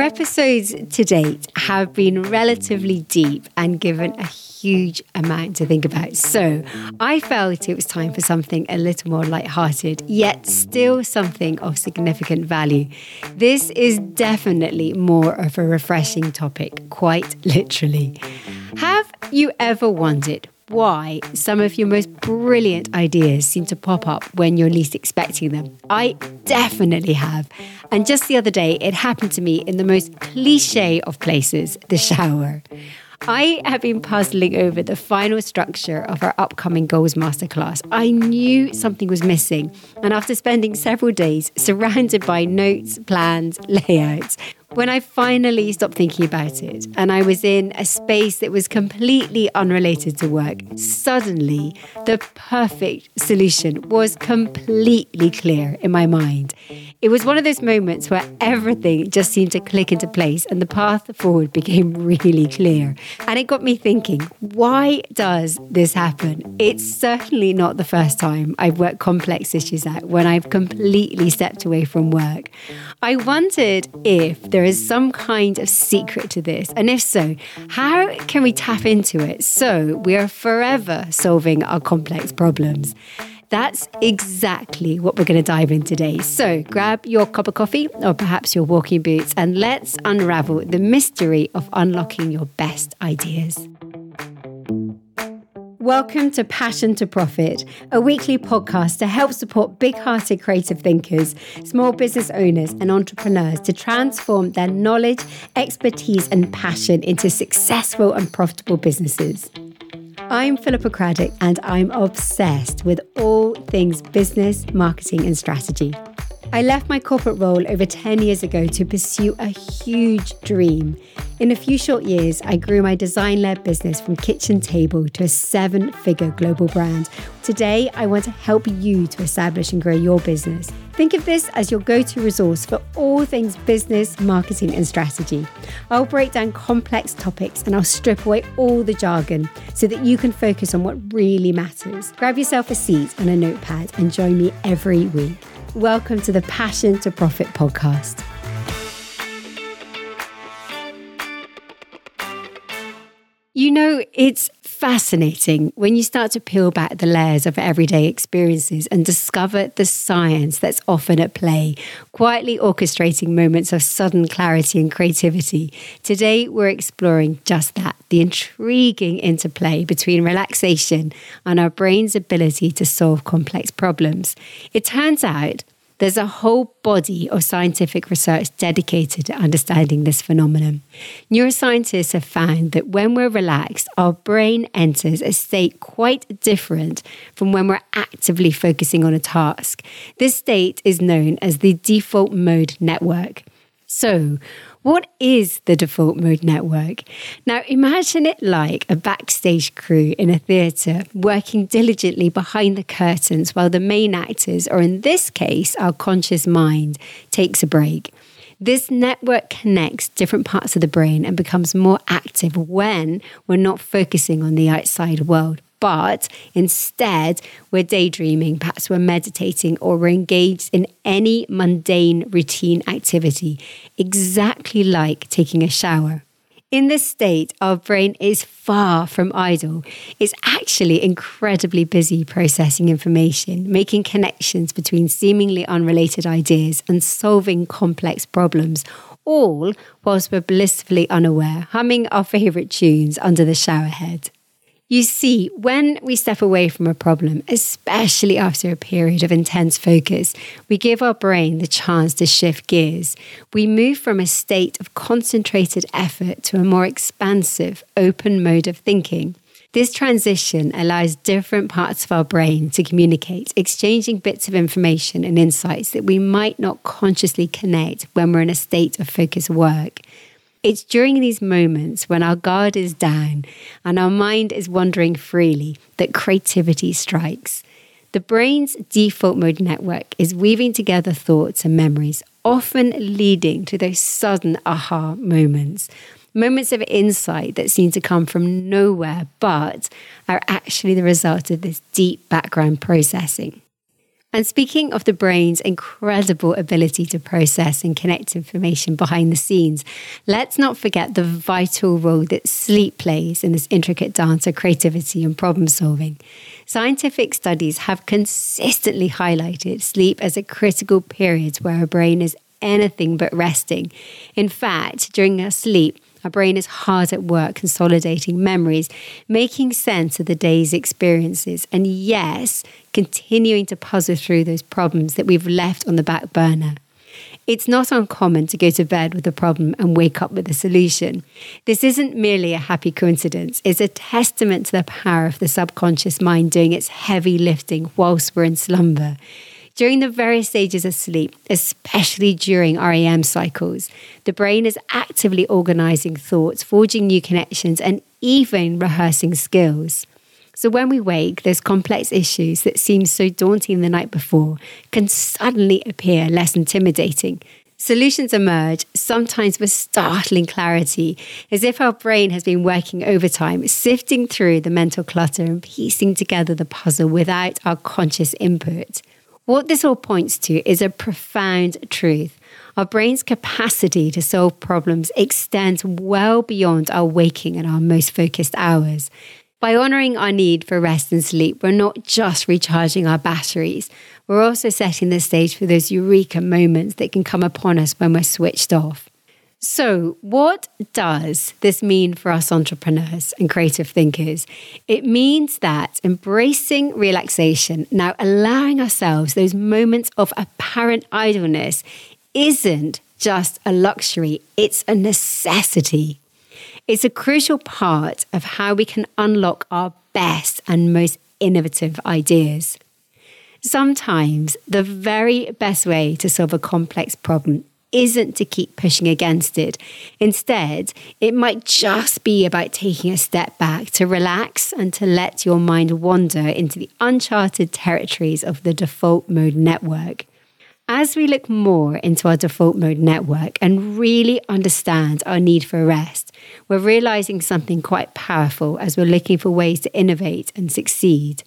Our episodes to date have been relatively deep and given a huge amount to think about. So I felt it was time for something a little more light-hearted, yet still something of significant value. This is definitely more of a refreshing topic, quite literally. Have you ever wondered why some of your most brilliant ideas seem to pop up when you're least expecting them. I definitely have. And just the other day, it happened to me in the most cliche of places the shower. I have been puzzling over the final structure of our upcoming Goals Masterclass. I knew something was missing, and after spending several days surrounded by notes, plans, layouts, when I finally stopped thinking about it and I was in a space that was completely unrelated to work, suddenly the perfect solution was completely clear in my mind. It was one of those moments where everything just seemed to click into place and the path forward became really clear. And it got me thinking, why does this happen? It's certainly not the first time I've worked complex issues out when I've completely stepped away from work. I wondered if there there is some kind of secret to this? And if so, how can we tap into it so we are forever solving our complex problems? That's exactly what we're going to dive in today. So grab your cup of coffee or perhaps your walking boots and let's unravel the mystery of unlocking your best ideas. Welcome to Passion to Profit, a weekly podcast to help support big hearted creative thinkers, small business owners, and entrepreneurs to transform their knowledge, expertise, and passion into successful and profitable businesses. I'm Philippa Craddock, and I'm obsessed with all things business, marketing, and strategy. I left my corporate role over 10 years ago to pursue a huge dream. In a few short years, I grew my design led business from kitchen table to a seven figure global brand. Today, I want to help you to establish and grow your business. Think of this as your go to resource for all things business, marketing, and strategy. I'll break down complex topics and I'll strip away all the jargon so that you can focus on what really matters. Grab yourself a seat and a notepad and join me every week. Welcome to the Passion to Profit podcast. You know, it's fascinating when you start to peel back the layers of everyday experiences and discover the science that's often at play, quietly orchestrating moments of sudden clarity and creativity. Today, we're exploring just that the intriguing interplay between relaxation and our brain's ability to solve complex problems. It turns out there's a whole body of scientific research dedicated to understanding this phenomenon. Neuroscientists have found that when we're relaxed, our brain enters a state quite different from when we're actively focusing on a task. This state is known as the default mode network. So, what is the default mode network? Now, imagine it like a backstage crew in a theatre working diligently behind the curtains while the main actors, or in this case, our conscious mind, takes a break. This network connects different parts of the brain and becomes more active when we're not focusing on the outside world but instead we're daydreaming, perhaps we're meditating, or we're engaged in any mundane routine activity, exactly like taking a shower. In this state, our brain is far from idle. It's actually incredibly busy processing information, making connections between seemingly unrelated ideas and solving complex problems, all whilst we're blissfully unaware, humming our favourite tunes under the shower head. You see, when we step away from a problem, especially after a period of intense focus, we give our brain the chance to shift gears. We move from a state of concentrated effort to a more expansive, open mode of thinking. This transition allows different parts of our brain to communicate, exchanging bits of information and insights that we might not consciously connect when we're in a state of focused work. It's during these moments when our guard is down and our mind is wandering freely that creativity strikes. The brain's default mode network is weaving together thoughts and memories, often leading to those sudden aha moments. Moments of insight that seem to come from nowhere, but are actually the result of this deep background processing. And speaking of the brain's incredible ability to process and connect information behind the scenes, let's not forget the vital role that sleep plays in this intricate dance of creativity and problem solving. Scientific studies have consistently highlighted sleep as a critical period where our brain is anything but resting. In fact, during our sleep, our brain is hard at work consolidating memories, making sense of the day's experiences, and yes, continuing to puzzle through those problems that we've left on the back burner. It's not uncommon to go to bed with a problem and wake up with a solution. This isn't merely a happy coincidence, it's a testament to the power of the subconscious mind doing its heavy lifting whilst we're in slumber. During the various stages of sleep, especially during REM cycles, the brain is actively organizing thoughts, forging new connections, and even rehearsing skills. So when we wake, those complex issues that seemed so daunting the night before can suddenly appear less intimidating. Solutions emerge, sometimes with startling clarity, as if our brain has been working overtime, sifting through the mental clutter and piecing together the puzzle without our conscious input. What this all points to is a profound truth. Our brain's capacity to solve problems extends well beyond our waking and our most focused hours. By honouring our need for rest and sleep, we're not just recharging our batteries, we're also setting the stage for those eureka moments that can come upon us when we're switched off. So, what does this mean for us entrepreneurs and creative thinkers? It means that embracing relaxation, now allowing ourselves those moments of apparent idleness, isn't just a luxury, it's a necessity. It's a crucial part of how we can unlock our best and most innovative ideas. Sometimes the very best way to solve a complex problem isn't to keep pushing against it. Instead, it might just be about taking a step back to relax and to let your mind wander into the uncharted territories of the default mode network. As we look more into our default mode network and really understand our need for rest, we're realizing something quite powerful as we're looking for ways to innovate and succeed.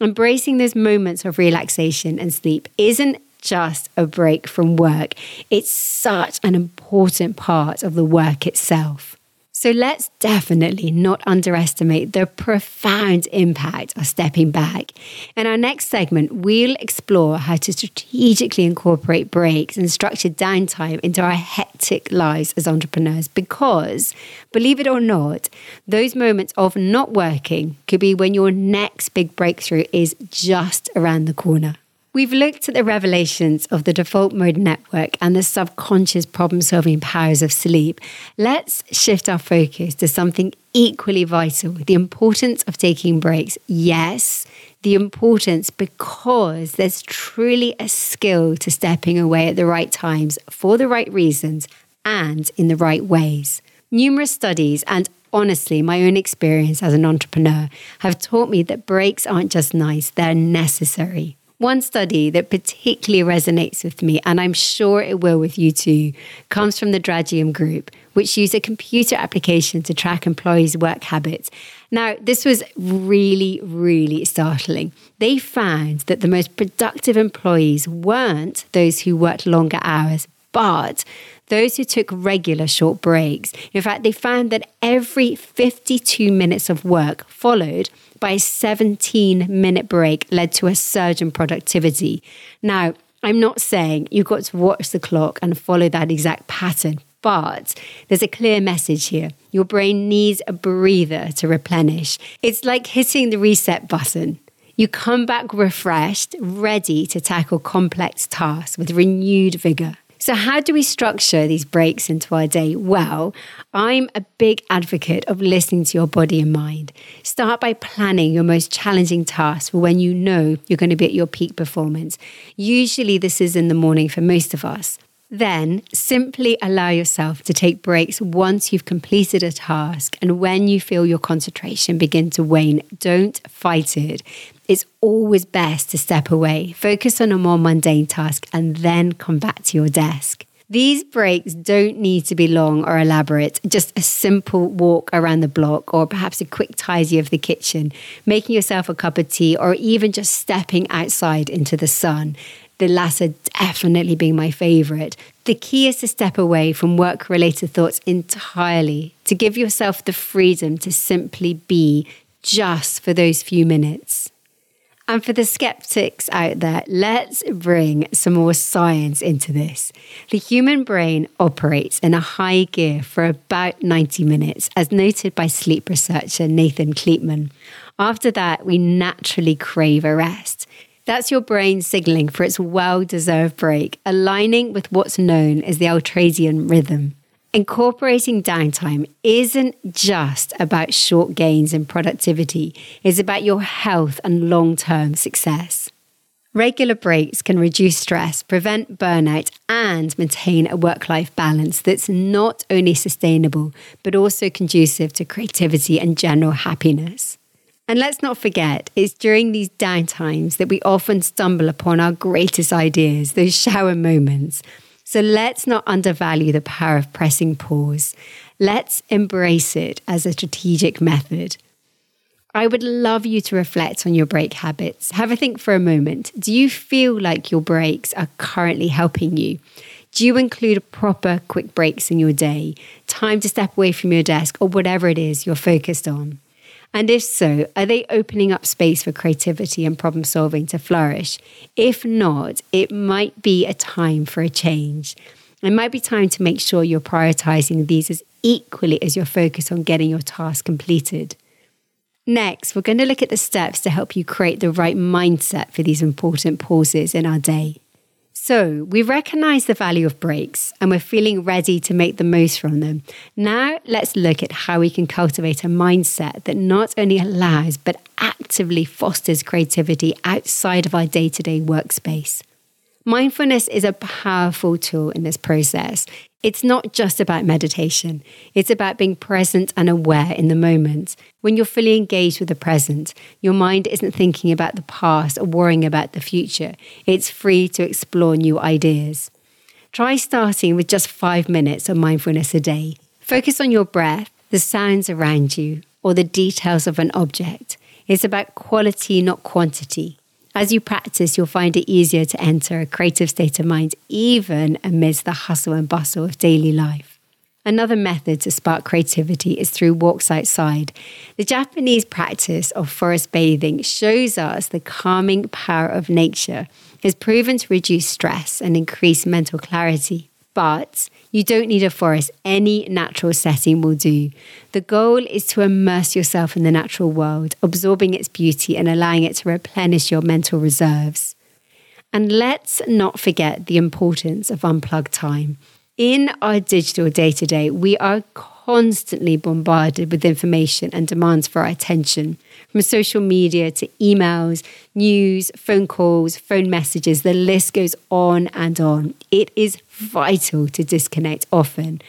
Embracing those moments of relaxation and sleep isn't just a break from work. It's such an important part of the work itself. So let's definitely not underestimate the profound impact of stepping back. In our next segment, we'll explore how to strategically incorporate breaks and structured downtime into our hectic lives as entrepreneurs because, believe it or not, those moments of not working could be when your next big breakthrough is just around the corner. We've looked at the revelations of the default mode network and the subconscious problem solving powers of sleep. Let's shift our focus to something equally vital the importance of taking breaks. Yes, the importance because there's truly a skill to stepping away at the right times for the right reasons and in the right ways. Numerous studies and honestly, my own experience as an entrepreneur have taught me that breaks aren't just nice, they're necessary. One study that particularly resonates with me, and I'm sure it will with you too, comes from the Draugiem Group, which use a computer application to track employees' work habits. Now, this was really, really startling. They found that the most productive employees weren't those who worked longer hours, but those who took regular short breaks. In fact, they found that every 52 minutes of work followed by a 17 minute break led to a surge in productivity. Now, I'm not saying you've got to watch the clock and follow that exact pattern, but there's a clear message here. Your brain needs a breather to replenish. It's like hitting the reset button. You come back refreshed, ready to tackle complex tasks with renewed vigor. So, how do we structure these breaks into our day? Well, I'm a big advocate of listening to your body and mind. Start by planning your most challenging tasks for when you know you're going to be at your peak performance. Usually, this is in the morning for most of us. Then simply allow yourself to take breaks once you've completed a task and when you feel your concentration begin to wane. Don't fight it. It's always best to step away, focus on a more mundane task, and then come back to your desk. These breaks don't need to be long or elaborate, just a simple walk around the block or perhaps a quick tidy of the kitchen, making yourself a cup of tea, or even just stepping outside into the sun. The latter definitely being my favorite. The key is to step away from work related thoughts entirely, to give yourself the freedom to simply be just for those few minutes. And for the skeptics out there, let's bring some more science into this. The human brain operates in a high gear for about 90 minutes, as noted by sleep researcher Nathan Kleitman. After that, we naturally crave a rest. That's your brain signaling for its well deserved break, aligning with what's known as the ultradian rhythm. Incorporating downtime isn't just about short gains in productivity, it's about your health and long term success. Regular breaks can reduce stress, prevent burnout, and maintain a work life balance that's not only sustainable, but also conducive to creativity and general happiness. And let's not forget, it's during these downtimes that we often stumble upon our greatest ideas, those shower moments so let's not undervalue the power of pressing pause. Let's embrace it as a strategic method. I would love you to reflect on your break habits. Have a think for a moment. Do you feel like your breaks are currently helping you? Do you include proper quick breaks in your day, time to step away from your desk, or whatever it is you're focused on? And if so, are they opening up space for creativity and problem solving to flourish? If not, it might be a time for a change. It might be time to make sure you're prioritizing these as equally as your focus on getting your task completed. Next, we're going to look at the steps to help you create the right mindset for these important pauses in our day. So, we recognize the value of breaks and we're feeling ready to make the most from them. Now, let's look at how we can cultivate a mindset that not only allows but actively fosters creativity outside of our day to day workspace. Mindfulness is a powerful tool in this process. It's not just about meditation, it's about being present and aware in the moment. When you're fully engaged with the present, your mind isn't thinking about the past or worrying about the future. It's free to explore new ideas. Try starting with just five minutes of mindfulness a day. Focus on your breath, the sounds around you, or the details of an object. It's about quality, not quantity. As you practice, you'll find it easier to enter a creative state of mind, even amidst the hustle and bustle of daily life. Another method to spark creativity is through walks outside. The Japanese practice of forest bathing shows us the calming power of nature is proven to reduce stress and increase mental clarity. But you don't need a forest, any natural setting will do. The goal is to immerse yourself in the natural world, absorbing its beauty and allowing it to replenish your mental reserves. And let's not forget the importance of unplugged time. In our digital day to day, we are constantly bombarded with information and demands for our attention. From social media to emails, news, phone calls, phone messages, the list goes on and on. It is vital to disconnect often.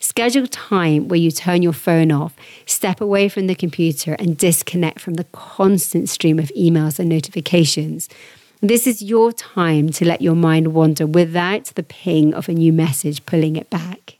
Schedule time where you turn your phone off, step away from the computer, and disconnect from the constant stream of emails and notifications. This is your time to let your mind wander without the ping of a new message pulling it back.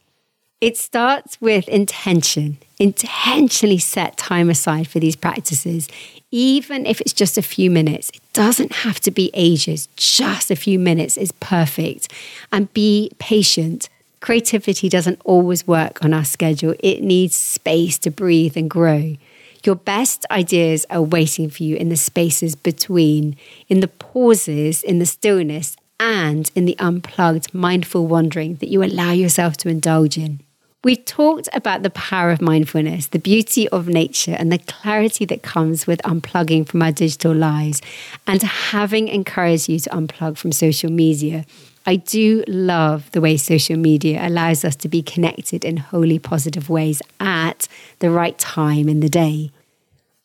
It starts with intention. Intentionally set time aside for these practices, even if it's just a few minutes. It doesn't have to be ages, just a few minutes is perfect. And be patient. Creativity doesn't always work on our schedule, it needs space to breathe and grow. Your best ideas are waiting for you in the spaces between, in the pauses, in the stillness, and in the unplugged, mindful wandering that you allow yourself to indulge in. We talked about the power of mindfulness, the beauty of nature, and the clarity that comes with unplugging from our digital lives and having encouraged you to unplug from social media. I do love the way social media allows us to be connected in wholly positive ways at the right time in the day.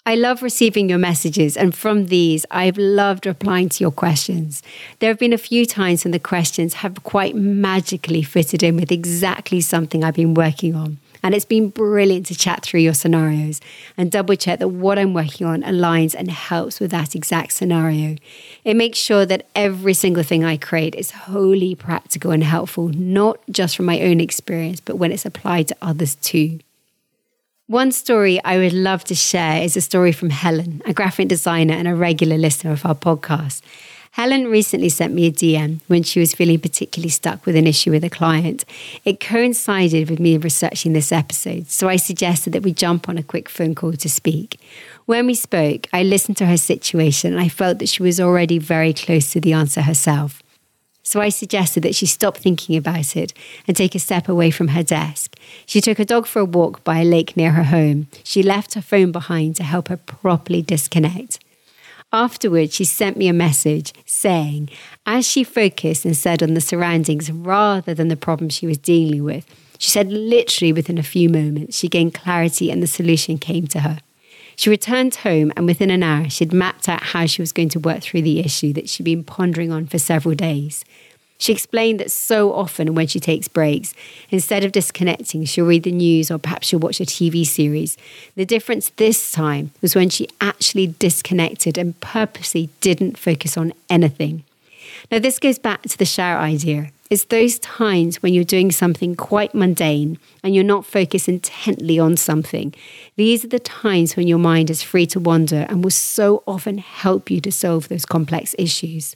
I love receiving your messages, and from these, I've loved replying to your questions. There have been a few times when the questions have quite magically fitted in with exactly something I've been working on. And it's been brilliant to chat through your scenarios and double check that what I'm working on aligns and helps with that exact scenario. It makes sure that every single thing I create is wholly practical and helpful, not just from my own experience, but when it's applied to others too. One story I would love to share is a story from Helen, a graphic designer and a regular listener of our podcast. Helen recently sent me a DM when she was feeling particularly stuck with an issue with a client. It coincided with me researching this episode, so I suggested that we jump on a quick phone call to speak. When we spoke, I listened to her situation and I felt that she was already very close to the answer herself. So I suggested that she stop thinking about it and take a step away from her desk. She took her dog for a walk by a lake near her home. She left her phone behind to help her properly disconnect. Afterwards, she sent me a message saying, as she focused and said on the surroundings rather than the problem she was dealing with, she said literally within a few moments, she gained clarity and the solution came to her. She returned home and within an hour, she'd mapped out how she was going to work through the issue that she'd been pondering on for several days. She explained that so often when she takes breaks, instead of disconnecting, she'll read the news or perhaps she'll watch a TV series. The difference this time was when she actually disconnected and purposely didn't focus on anything. Now, this goes back to the shower idea. It's those times when you're doing something quite mundane and you're not focused intently on something. These are the times when your mind is free to wander and will so often help you to solve those complex issues.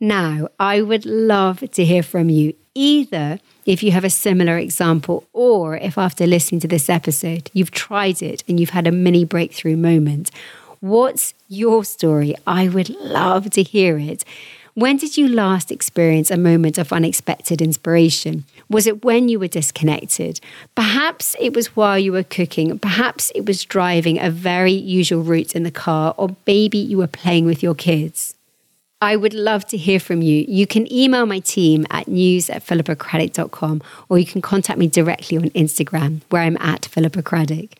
Now, I would love to hear from you, either if you have a similar example or if after listening to this episode, you've tried it and you've had a mini breakthrough moment. What's your story? I would love to hear it. When did you last experience a moment of unexpected inspiration? Was it when you were disconnected? Perhaps it was while you were cooking. Perhaps it was driving a very usual route in the car, or maybe you were playing with your kids. I would love to hear from you. You can email my team at news at or you can contact me directly on Instagram where I'm at Philippa Craddock.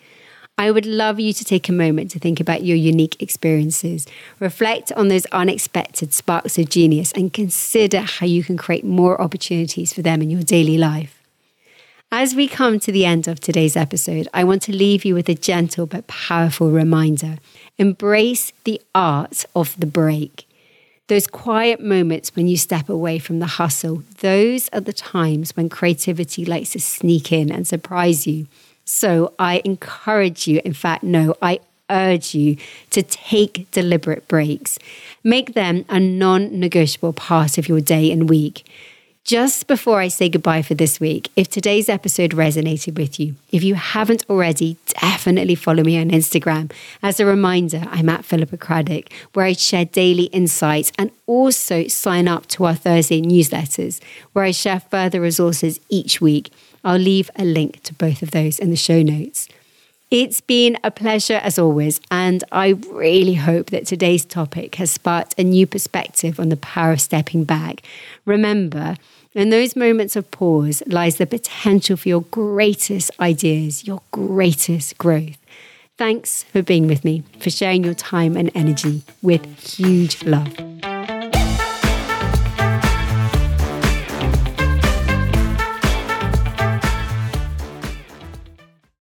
I would love you to take a moment to think about your unique experiences, reflect on those unexpected sparks of genius, and consider how you can create more opportunities for them in your daily life. As we come to the end of today's episode, I want to leave you with a gentle but powerful reminder. Embrace the art of the break. Those quiet moments when you step away from the hustle, those are the times when creativity likes to sneak in and surprise you. So I encourage you, in fact, no, I urge you to take deliberate breaks. Make them a non negotiable part of your day and week. Just before I say goodbye for this week, if today's episode resonated with you, if you haven't already, definitely follow me on Instagram. As a reminder, I'm at Philippa Craddock, where I share daily insights and also sign up to our Thursday newsletters, where I share further resources each week. I'll leave a link to both of those in the show notes. It's been a pleasure as always, and I really hope that today's topic has sparked a new perspective on the power of stepping back. Remember, in those moments of pause lies the potential for your greatest ideas, your greatest growth. Thanks for being with me, for sharing your time and energy with huge love.